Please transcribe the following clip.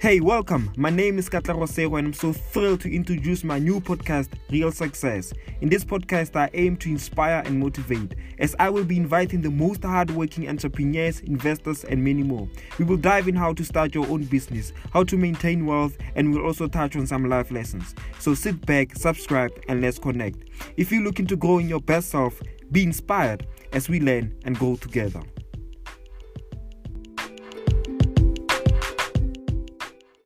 Hey, welcome. My name is Katla Rosego and I'm so thrilled to introduce my new podcast, Real Success. In this podcast, I aim to inspire and motivate as I will be inviting the most hardworking entrepreneurs, investors, and many more. We will dive in how to start your own business, how to maintain wealth, and we'll also touch on some life lessons. So sit back, subscribe, and let's connect. If you're looking to grow in your best self, be inspired as we learn and grow together.